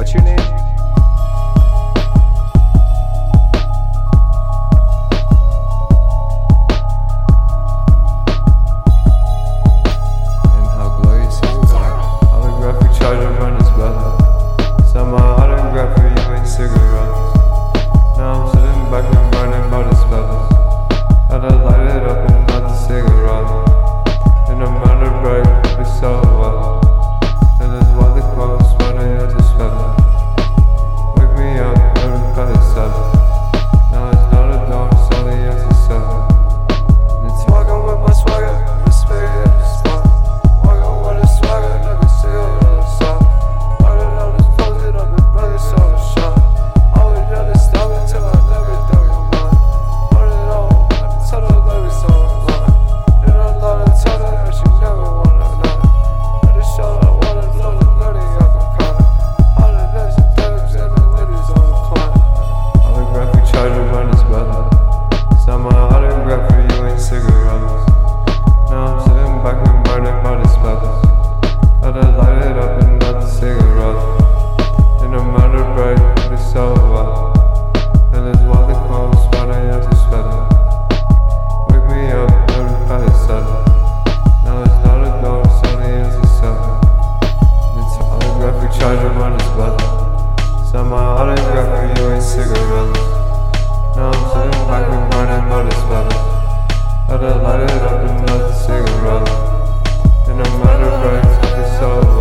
What's your name? All I got for you a cigarette. Now I'm sitting back and wondering what is better. I'd light it up and light the cigarette. In a matter of rights, I could sell